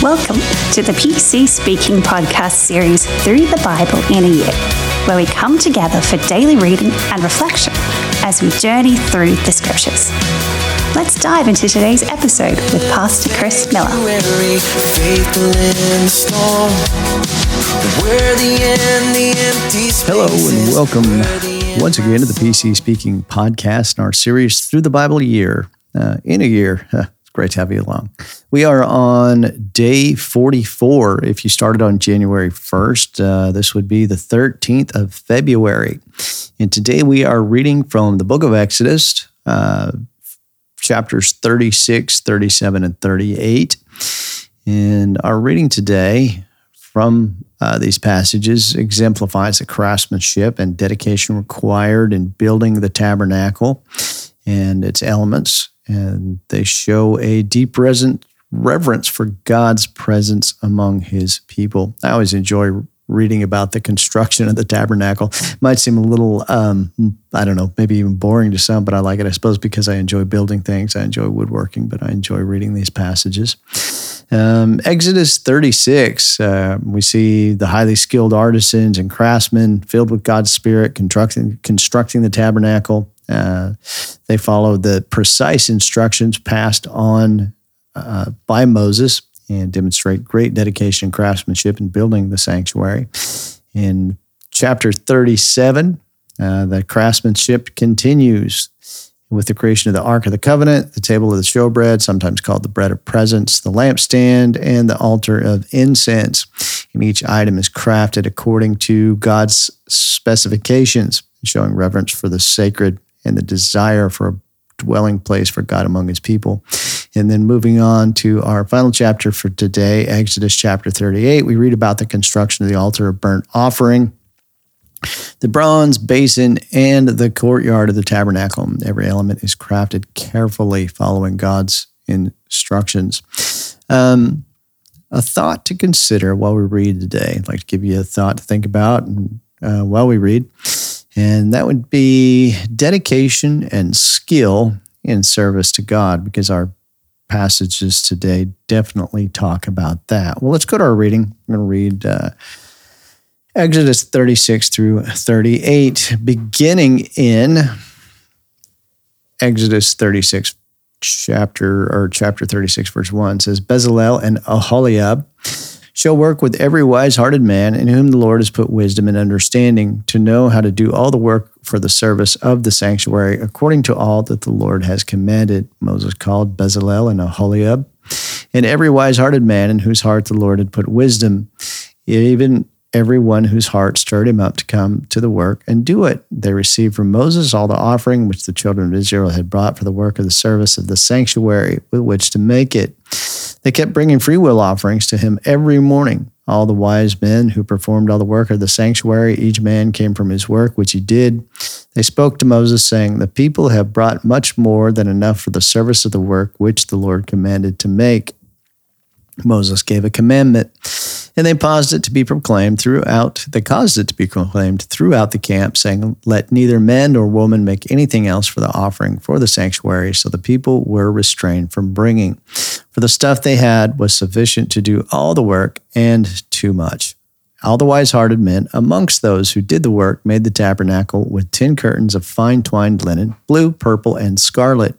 Welcome to the PC Speaking podcast series Through the Bible in a Year, where we come together for daily reading and reflection as we journey through the scriptures. Let's dive into today's episode with Pastor Chris Miller. Hello and welcome once again to the PC Speaking podcast and our series Through the Bible Year. Uh, in a year, Great to have you along. We are on day 44. If you started on January 1st, uh, this would be the 13th of February. And today we are reading from the book of Exodus, uh, chapters 36, 37, and 38. And our reading today from uh, these passages exemplifies the craftsmanship and dedication required in building the tabernacle and its elements and they show a deep reverence for God's presence among his people. I always enjoy reading about the construction of the tabernacle. It might seem a little, um, I don't know, maybe even boring to some, but I like it, I suppose, because I enjoy building things. I enjoy woodworking, but I enjoy reading these passages. Um, Exodus 36, uh, we see the highly skilled artisans and craftsmen filled with God's Spirit constructing, constructing the tabernacle. Uh, they follow the precise instructions passed on uh, by Moses and demonstrate great dedication and craftsmanship in building the sanctuary. In chapter 37, uh, the craftsmanship continues with the creation of the Ark of the Covenant, the table of the showbread, sometimes called the bread of presence, the lampstand, and the altar of incense. And each item is crafted according to God's specifications, showing reverence for the sacred and the desire for a dwelling place for God among his people. And then moving on to our final chapter for today, Exodus chapter 38, we read about the construction of the altar of burnt offering, the bronze basin, and the courtyard of the tabernacle. Every element is crafted carefully following God's instructions. Um, a thought to consider while we read today. I'd like to give you a thought to think about uh, while we read. And that would be dedication and skill in service to God, because our passages today definitely talk about that. Well, let's go to our reading. I'm going to read uh, Exodus 36 through 38, beginning in Exodus 36, chapter or chapter 36, verse 1 says, Bezalel and Aholiab shall work with every wise hearted man in whom the Lord has put wisdom and understanding to know how to do all the work for the service of the sanctuary according to all that the Lord has commanded. Moses called Bezalel and Aholiab and every wise hearted man in whose heart the Lord had put wisdom, even everyone whose heart stirred him up to come to the work and do it. They received from Moses all the offering which the children of Israel had brought for the work of the service of the sanctuary with which to make it. They kept bringing freewill offerings to him every morning. All the wise men who performed all the work of the sanctuary, each man came from his work, which he did. They spoke to Moses, saying, The people have brought much more than enough for the service of the work which the Lord commanded to make. Moses gave a commandment and they caused it to be proclaimed throughout, they caused it to be proclaimed throughout the camp, saying, Let neither man nor woman make anything else for the offering for the sanctuary. So the people were restrained from bringing. For the stuff they had was sufficient to do all the work and too much. All the wise hearted men amongst those who did the work made the tabernacle with ten curtains of fine twined linen, blue, purple, and scarlet.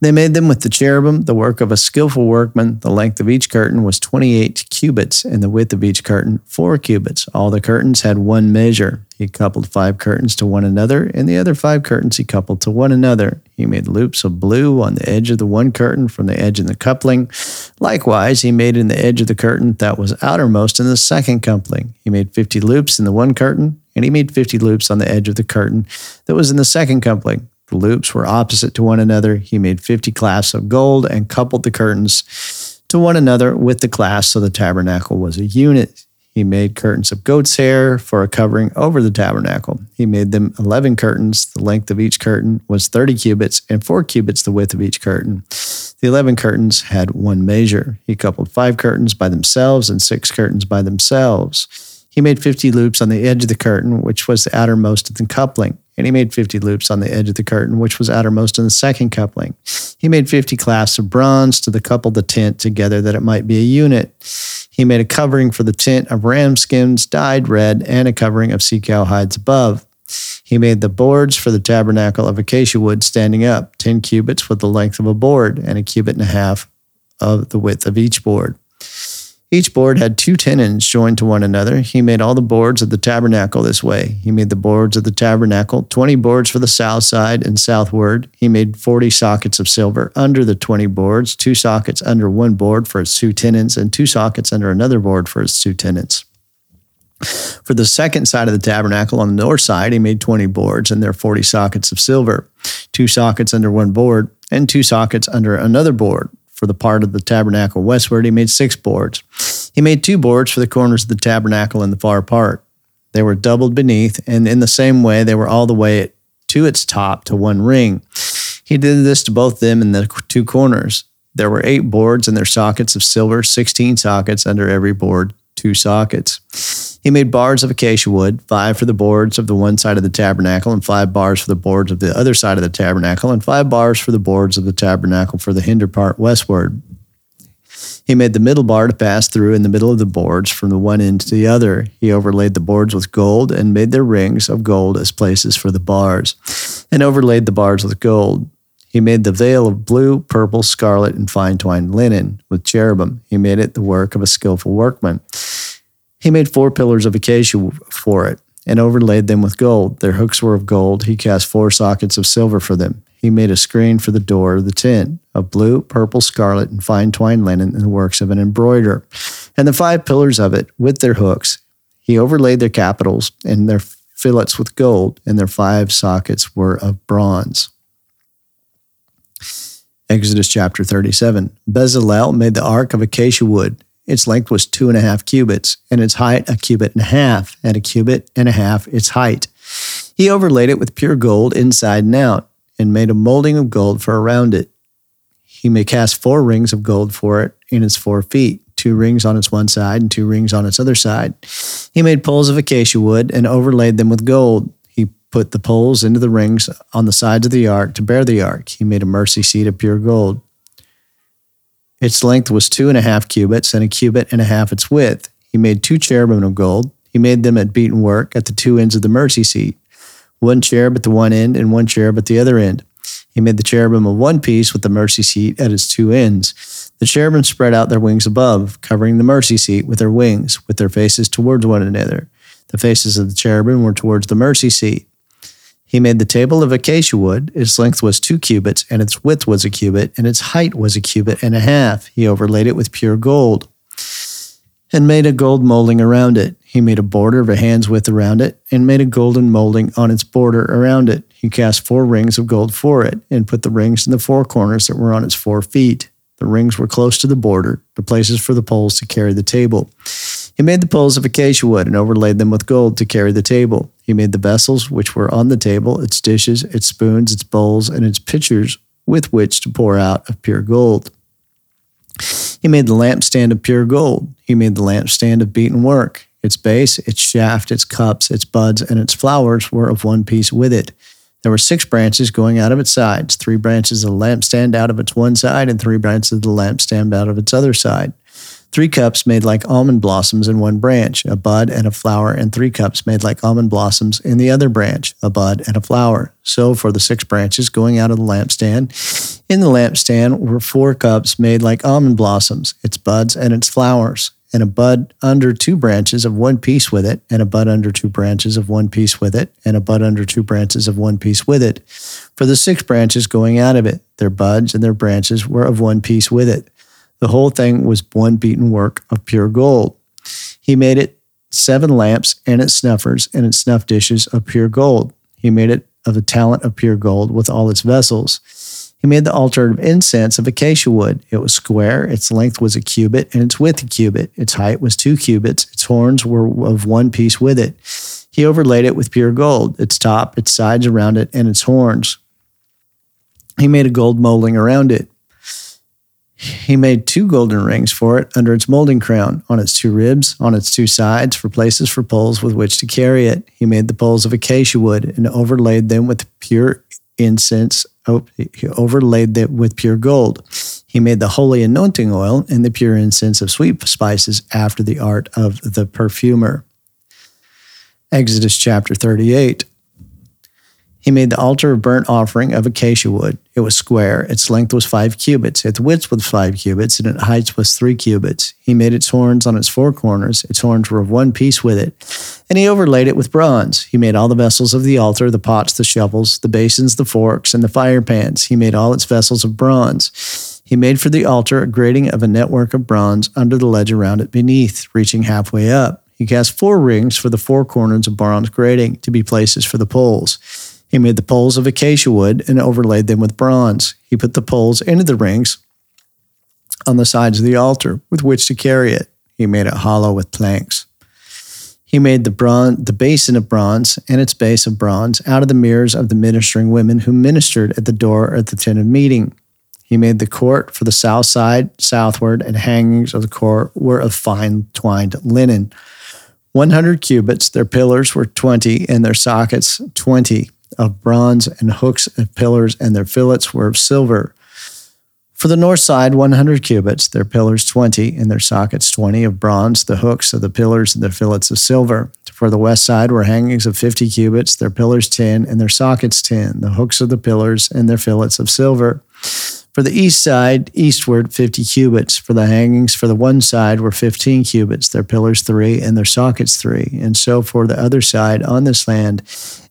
They made them with the cherubim, the work of a skillful workman. The length of each curtain was 28 cubits, and the width of each curtain, four cubits. All the curtains had one measure. He coupled five curtains to one another, and the other five curtains he coupled to one another. He made loops of blue on the edge of the one curtain from the edge in the coupling. Likewise, he made in the edge of the curtain that was outermost in the second coupling. He made 50 loops in the one curtain, and he made 50 loops on the edge of the curtain that was in the second coupling. The loops were opposite to one another. He made 50 clasps of gold and coupled the curtains to one another with the clasps, so the tabernacle was a unit. He made curtains of goat's hair for a covering over the tabernacle. He made them 11 curtains. The length of each curtain was 30 cubits, and 4 cubits the width of each curtain. The 11 curtains had one measure. He coupled 5 curtains by themselves and 6 curtains by themselves. He made 50 loops on the edge of the curtain, which was the outermost of the coupling And he made 50 loops on the edge of the curtain, which was outermost in the second coupling. He made 50 clasps of bronze to the couple the tent together that it might be a unit. He made a covering for the tent of ram skins dyed red and a covering of sea cow hides above. He made the boards for the tabernacle of acacia wood standing up, 10 cubits with the length of a board, and a cubit and a half of the width of each board. Each board had two tenons joined to one another. He made all the boards of the tabernacle this way. He made the boards of the tabernacle, 20 boards for the south side and southward. He made 40 sockets of silver under the 20 boards, two sockets under one board for its two tenons, and two sockets under another board for its two tenons. For the second side of the tabernacle on the north side, he made 20 boards and their 40 sockets of silver, two sockets under one board, and two sockets under another board for the part of the tabernacle westward, he made six boards. He made two boards for the corners of the tabernacle in the far part. They were doubled beneath, and in the same way, they were all the way to its top to one ring. He did this to both them in the two corners. There were eight boards and their sockets of silver, 16 sockets under every board, two sockets. He made bars of acacia wood, five for the boards of the one side of the tabernacle, and five bars for the boards of the other side of the tabernacle, and five bars for the boards of the tabernacle for the hinder part westward. He made the middle bar to pass through in the middle of the boards from the one end to the other. He overlaid the boards with gold and made their rings of gold as places for the bars, and overlaid the bars with gold. He made the veil of blue, purple, scarlet, and fine twined linen with cherubim. He made it the work of a skillful workman. He made four pillars of acacia for it and overlaid them with gold. Their hooks were of gold. He cast four sockets of silver for them. He made a screen for the door of the tent of blue, purple, scarlet, and fine twined linen in the works of an embroiderer. And the five pillars of it with their hooks. He overlaid their capitals and their fillets with gold, and their five sockets were of bronze. Exodus chapter 37. Bezalel made the ark of acacia wood its length was two and a half cubits, and its height a cubit and a half, and a cubit and a half its height. He overlaid it with pure gold inside and out, and made a molding of gold for around it. He may cast four rings of gold for it in its four feet, two rings on its one side and two rings on its other side. He made poles of acacia wood and overlaid them with gold. Put the poles into the rings on the sides of the ark to bear the ark. He made a mercy seat of pure gold. Its length was two and a half cubits, and a cubit and a half its width. He made two cherubim of gold. He made them at beaten work at the two ends of the mercy seat, one cherub at the one end and one cherub at the other end. He made the cherubim of one piece with the mercy seat at its two ends. The cherubim spread out their wings above, covering the mercy seat with their wings, with their faces towards one another. The faces of the cherubim were towards the mercy seat. He made the table of acacia wood. Its length was two cubits, and its width was a cubit, and its height was a cubit and a half. He overlaid it with pure gold and made a gold molding around it. He made a border of a hand's width around it and made a golden molding on its border around it. He cast four rings of gold for it and put the rings in the four corners that were on its four feet. The rings were close to the border, the places for the poles to carry the table. He made the poles of acacia wood and overlaid them with gold to carry the table. He made the vessels which were on the table, its dishes, its spoons, its bowls, and its pitchers with which to pour out of pure gold. He made the lampstand of pure gold. He made the lampstand of beaten work. Its base, its shaft, its cups, its buds, and its flowers were of one piece with it. There were six branches going out of its sides, three branches of the lampstand out of its one side, and three branches of the lampstand out of its other side. Three cups made like almond blossoms in one branch, a bud and a flower, and three cups made like almond blossoms in the other branch, a bud and a flower. So for the six branches going out of the lampstand, in the lampstand were four cups made like almond blossoms, its buds and its flowers, and a bud under two branches of one piece with it, and a bud under two branches of one piece with it, and a bud under two branches of one piece with it. For the six branches going out of it, their buds and their branches were of one piece with it. The whole thing was one beaten work of pure gold. He made it seven lamps and its snuffers and its snuff dishes of pure gold. He made it of a talent of pure gold with all its vessels. He made the altar of incense of acacia wood. It was square, its length was a cubit, and its width a cubit. Its height was two cubits. Its horns were of one piece with it. He overlaid it with pure gold, its top, its sides around it, and its horns. He made a gold molding around it. He made two golden rings for it under its molding crown, on its two ribs, on its two sides, for places for poles with which to carry it. He made the poles of acacia wood and overlaid them with pure incense. Oh, he overlaid them with pure gold. He made the holy anointing oil and the pure incense of sweet spices after the art of the perfumer. Exodus chapter 38. He made the altar of burnt offering of acacia wood. It was square, its length was five cubits, its width was five cubits, and its height was three cubits. He made its horns on its four corners, its horns were of one piece with it, and he overlaid it with bronze. He made all the vessels of the altar, the pots, the shovels, the basins, the forks, and the fire pans. He made all its vessels of bronze. He made for the altar a grating of a network of bronze under the ledge around it beneath, reaching halfway up. He cast four rings for the four corners of bronze grating to be places for the poles. He made the poles of acacia wood and overlaid them with bronze. He put the poles into the rings on the sides of the altar with which to carry it. He made it hollow with planks. He made the the basin of bronze and its base of bronze out of the mirrors of the ministering women who ministered at the door at the tent of meeting. He made the court for the south side southward, and hangings of the court were of fine twined linen. 100 cubits, their pillars were 20, and their sockets 20 of bronze and hooks and pillars, and their fillets were of silver. For the north side, 100 cubits, their pillars 20, and their sockets 20 of bronze, the hooks of the pillars and their fillets of silver. For the west side were hangings of 50 cubits, their pillars 10, and their sockets 10, the hooks of the pillars and their fillets of silver. For the east side, eastward, 50 cubits. For the hangings for the one side were 15 cubits, their pillars three, and their sockets three. And so for the other side on this land,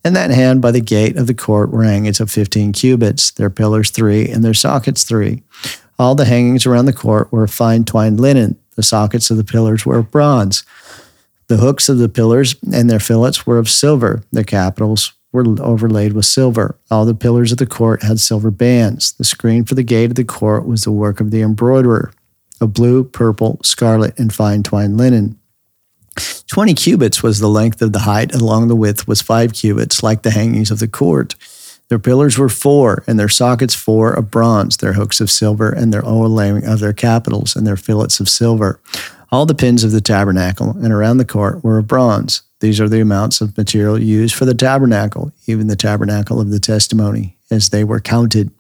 and that hand by the gate of the court were hangings of 15 cubits, their pillars three, and their sockets three. All the hangings around the court were of fine twined linen. The sockets of the pillars were of bronze. The hooks of the pillars and their fillets were of silver. The capitals were overlaid with silver. All the pillars of the court had silver bands. The screen for the gate of the court was the work of the embroiderer of blue, purple, scarlet, and fine twined linen. Twenty cubits was the length of the height, along the width was five cubits, like the hangings of the court. Their pillars were four, and their sockets four of bronze, their hooks of silver, and their overlaying of their capitals, and their fillets of silver. All the pins of the tabernacle and around the court were of bronze. These are the amounts of material used for the tabernacle, even the tabernacle of the testimony, as they were counted,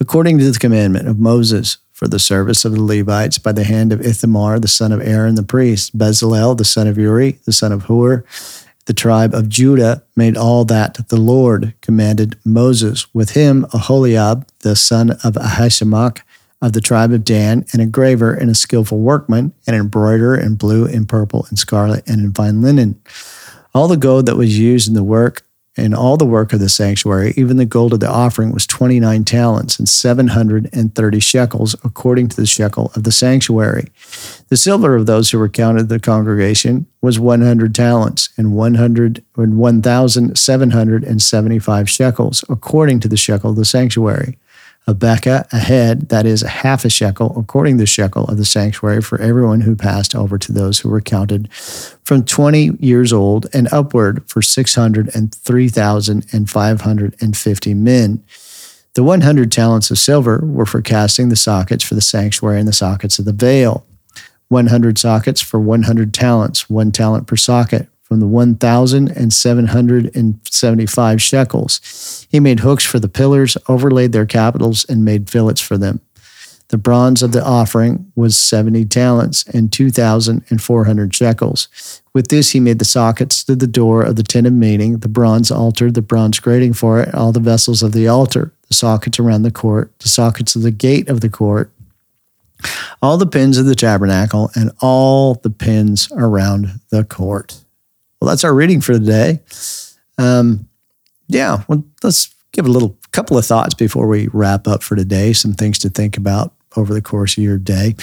according to the commandment of Moses, for the service of the Levites by the hand of Ithamar, the son of Aaron the priest. Bezalel, the son of Uri, the son of Hur, the tribe of Judah, made all that the Lord commanded Moses. With him, Aholiab, the son of Ahisamach, of the tribe of Dan, an engraver and a skillful workman, an embroiderer in blue and purple and scarlet and in fine linen. All the gold that was used in the work and all the work of the sanctuary, even the gold of the offering, was 29 talents and 730 shekels, according to the shekel of the sanctuary. The silver of those who were counted the congregation was 100 talents and 100 and 1,775 shekels, according to the shekel of the sanctuary a beka, a head, that is, a half a shekel, according to the shekel of the sanctuary, for everyone who passed over to those who were counted from 20 years old and upward for 603,550 men. The 100 talents of silver were for casting the sockets for the sanctuary and the sockets of the veil. 100 sockets for 100 talents, one talent per socket, from the 1,775 shekels. He made hooks for the pillars, overlaid their capitals, and made fillets for them. The bronze of the offering was 70 talents and 2,400 shekels. With this, he made the sockets to the door of the tent of meeting, the bronze altar, the bronze grating for it, all the vessels of the altar, the sockets around the court, the sockets of the gate of the court, all the pins of the tabernacle, and all the pins around the court. Well, that's our reading for today. Um, yeah, well, let's give a little couple of thoughts before we wrap up for today. Some things to think about over the course of your day.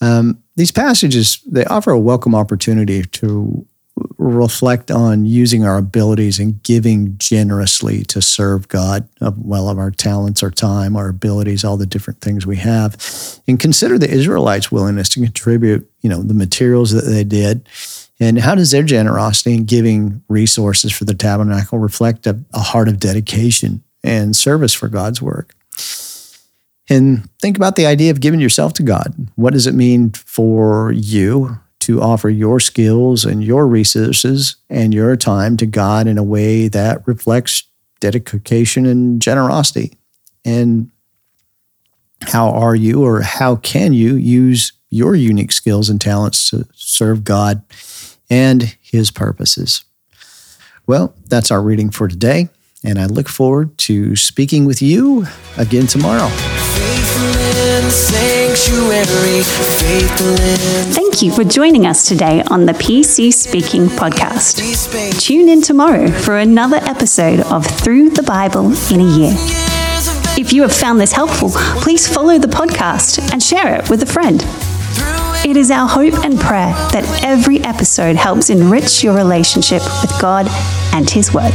Um, these passages they offer a welcome opportunity to reflect on using our abilities and giving generously to serve God, well, of our talents, our time, our abilities, all the different things we have, and consider the Israelites' willingness to contribute. You know, the materials that they did and how does their generosity in giving resources for the tabernacle reflect a, a heart of dedication and service for God's work? And think about the idea of giving yourself to God. What does it mean for you to offer your skills and your resources and your time to God in a way that reflects dedication and generosity? And how are you or how can you use your unique skills and talents to serve God and His purposes? Well, that's our reading for today, and I look forward to speaking with you again tomorrow. Thank you for joining us today on the PC Speaking podcast. Tune in tomorrow for another episode of Through the Bible in a Year. If you have found this helpful, please follow the podcast and share it with a friend. It is our hope and prayer that every episode helps enrich your relationship with God and His Word.